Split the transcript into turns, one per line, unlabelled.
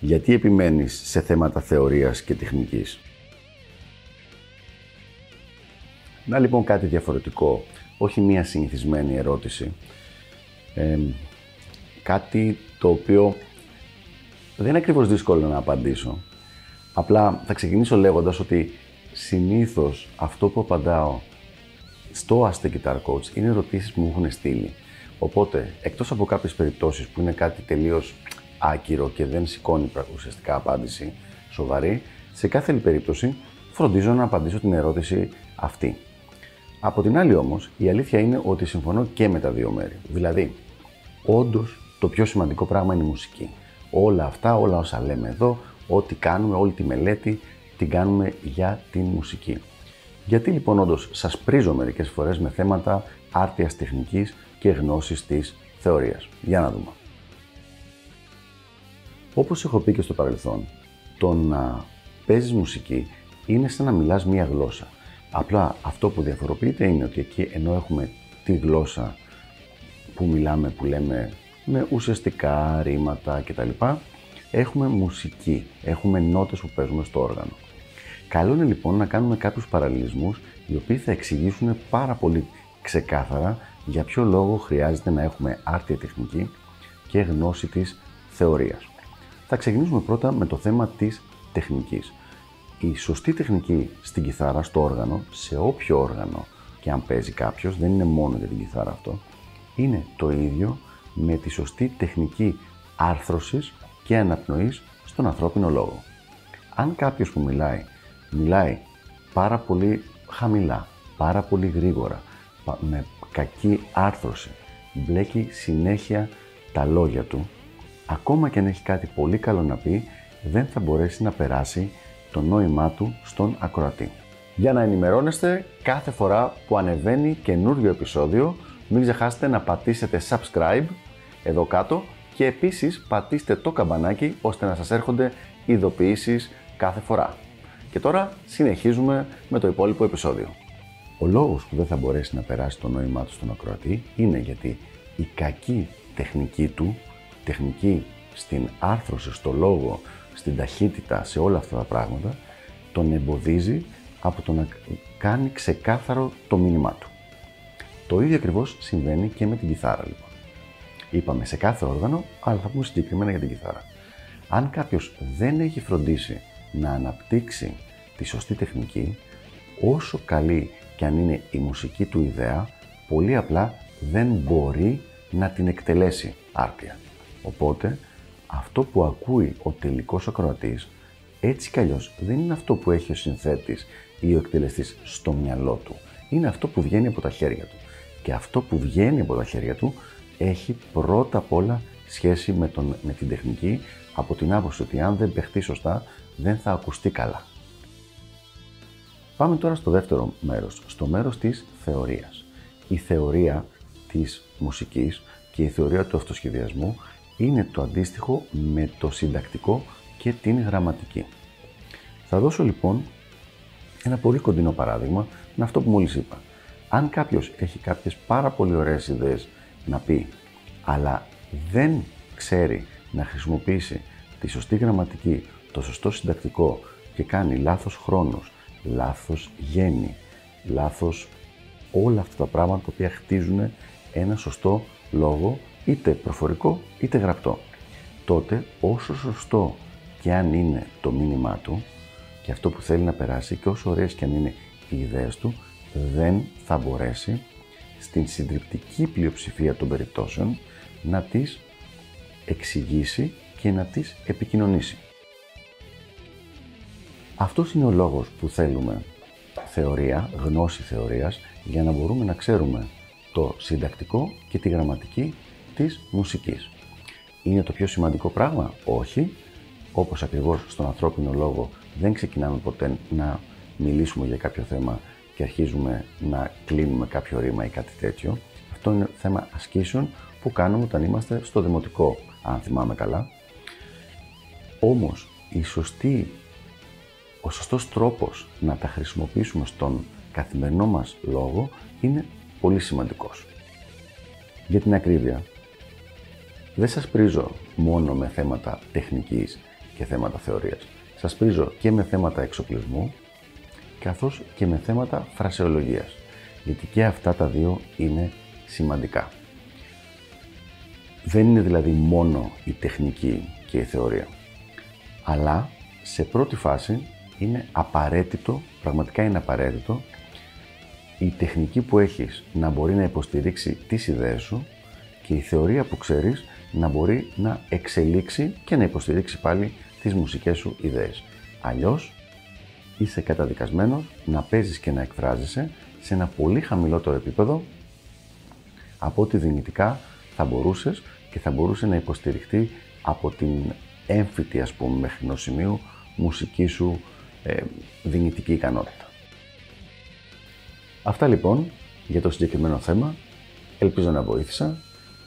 Γιατί επιμένεις σε θέματα θεωρίας και τεχνικής; Να λοιπόν κάτι διαφορετικό, όχι μία συνηθισμένη ερώτηση. κάτι το οποίο δεν είναι ακριβώς δύσκολο να απαντήσω. Απλά θα ξεκινήσω λέγοντας ότι συνήθως αυτό που απαντάω στο Ask the Guitar Coach είναι ερωτήσεις που μου έχουν στείλει. Οπότε, εκτός από κάποιες περιπτώσεις που είναι κάτι τελείως άκυρο και δεν σηκώνει ουσιαστικά απάντηση σοβαρή, σε κάθε άλλη περίπτωση φροντίζω να απαντήσω την ερώτηση αυτή. Από την άλλη όμως, η αλήθεια είναι ότι συμφωνώ και με τα δύο μέρη. Δηλαδή, όντως το πιο σημαντικό πράγμα είναι η μουσική. Όλα αυτά, όλα όσα λέμε εδώ, ό,τι κάνουμε, όλη τη μελέτη, την κάνουμε για την μουσική. Γιατί λοιπόν όντως σας πρίζω μερικές φορές με θέματα άρτιας τεχνικής και γνώσης της θεωρίας. Για να δούμε. Όπως έχω πει και στο παρελθόν, το να παίζεις μουσική είναι σαν να μιλάς μία γλώσσα. Απλά αυτό που διαφοροποιείται είναι ότι εκεί ενώ έχουμε τη γλώσσα που μιλάμε, που λέμε με ουσιαστικά ρήματα κτλ. Έχουμε μουσική, έχουμε νότες που παίζουμε στο όργανο. Καλό είναι λοιπόν να κάνουμε κάποιους παραλληλισμούς οι οποίοι θα εξηγήσουν πάρα πολύ ξεκάθαρα για ποιο λόγο χρειάζεται να έχουμε άρτια τεχνική και γνώση της θεωρίας. Θα ξεκινήσουμε πρώτα με το θέμα της τεχνικής. Η σωστή τεχνική στην κιθάρα, στο όργανο, σε όποιο όργανο και αν παίζει κάποιος, δεν είναι μόνο για την κιθάρα αυτό, είναι το ίδιο με τη σωστή τεχνική άρθρωσης και αναπνοής στον ανθρώπινο λόγο. Αν κάποιος που μιλάει, μιλάει πάρα πολύ χαμηλά, πάρα πολύ γρήγορα, με κακή άρθρωση, μπλέκει συνέχεια τα λόγια του, ακόμα και αν έχει κάτι πολύ καλό να πει, δεν θα μπορέσει να περάσει το νόημά του στον ακροατή. Για να ενημερώνεστε κάθε φορά που ανεβαίνει καινούριο επεισόδιο, μην ξεχάσετε να πατήσετε subscribe εδώ κάτω και επίσης πατήστε το καμπανάκι ώστε να σας έρχονται ειδοποιήσεις κάθε φορά. Και τώρα συνεχίζουμε με το υπόλοιπο επεισόδιο. Ο λόγος που δεν θα μπορέσει να περάσει το νόημά του στον ακροατή είναι γιατί η κακή τεχνική του, τεχνική στην άρθρωση, στο λόγο, στην ταχύτητα, σε όλα αυτά τα πράγματα, τον εμποδίζει από το να κάνει ξεκάθαρο το μήνυμά του. Το ίδιο ακριβώς συμβαίνει και με την κιθάρα λοιπόν. Είπαμε σε κάθε όργανο, αλλά θα πούμε συγκεκριμένα για την κιθάρα. Αν κάποιος δεν έχει φροντίσει να αναπτύξει τη σωστή τεχνική, όσο καλή και αν είναι η μουσική του ιδέα, πολύ απλά δεν μπορεί να την εκτελέσει άρτια. Οπότε, αυτό που ακούει ο τελικός ακροατής, έτσι κι αλλιώς δεν είναι αυτό που έχει ο συνθέτης ή ο εκτελεστής στο μυαλό του. Είναι αυτό που βγαίνει από τα χέρια του. Και αυτό που βγαίνει από τα χέρια του έχει πρώτα απ' όλα σχέση με, τον, με την τεχνική από την άποψη ότι αν δεν παιχτεί σωστά δεν θα ακουστεί καλά. Πάμε τώρα στο δεύτερο μέρος, στο μέρος της θεωρίας. Η θεωρία της μουσικής και η θεωρία του αυτοσχεδιασμού είναι το αντίστοιχο με το συντακτικό και την γραμματική. Θα δώσω λοιπόν ένα πολύ κοντινό παράδειγμα με αυτό που μόλις είπα. Αν κάποιος έχει κάποιες πάρα πολύ ωραίες ιδέες να πει, αλλά δεν ξέρει να χρησιμοποιήσει τη σωστή γραμματική, το σωστό συντακτικό και κάνει λάθος χρόνος, λάθος γέννη, λάθος όλα αυτά τα πράγματα τα οποία χτίζουν ένα σωστό λόγο, είτε προφορικό είτε γραπτό. Τότε όσο σωστό και αν είναι το μήνυμά του και αυτό που θέλει να περάσει και όσο ωραίες και αν είναι οι ιδέες του, δεν θα μπορέσει στην συντριπτική πλειοψηφία των περιπτώσεων να τις εξηγήσει και να τις επικοινωνήσει. Αυτός είναι ο λόγος που θέλουμε θεωρία, γνώση θεωρίας, για να μπορούμε να ξέρουμε το συντακτικό και τη γραμματική της μουσικής. είναι το πιο σημαντικό πράγμα; Όχι. Όπως ακριβώς στον ανθρώπινο λόγο δεν ξεκινάμε ποτέ να μιλήσουμε για κάποιο θέμα και αρχίζουμε να κλείνουμε κάποιο ρήμα ή κάτι τέτοιο. Αυτό είναι θέμα ασκήσεων που κάνουμε όταν είμαστε στο δημοτικό, αν θυμάμαι καλά. Όμως, η σωστή, ο σωστός τρόπος να τα χρησιμοποιήσουμε στον καθημερινό μας λόγο είναι πολύ σημαντικός. Για την ακρίβεια, δεν σας πρίζω μόνο με θέματα τεχνικής και θέματα θεωρίας. Σας πρίζω και με θέματα εξοπλισμού, καθώς και με θέματα φρασεολογίας, γιατί και αυτά τα δύο είναι σημαντικά. Δεν είναι δηλαδή μόνο η τεχνική και η θεωρία, αλλά σε πρώτη φάση είναι απαραίτητο, πραγματικά είναι απαραίτητο, η τεχνική που έχεις να μπορεί να υποστηρίξει τις ιδέες σου και η θεωρία που ξέρεις να μπορεί να εξελίξει και να υποστηρίξει πάλι τις μουσικές σου ιδέες. Αλλιώς είσαι καταδικασμένος να παίζεις και να εκφράζεσαι σε ένα πολύ χαμηλότερο επίπεδο από ό,τι δυνητικά θα μπορούσες και θα μπορούσε να υποστηριχτεί από την έμφυτη ας πούμε μέχρι ενός σημείου μουσική σου ε, δυνητική ικανότητα. Αυτά λοιπόν για το συγκεκριμένο θέμα. Ελπίζω να βοήθησα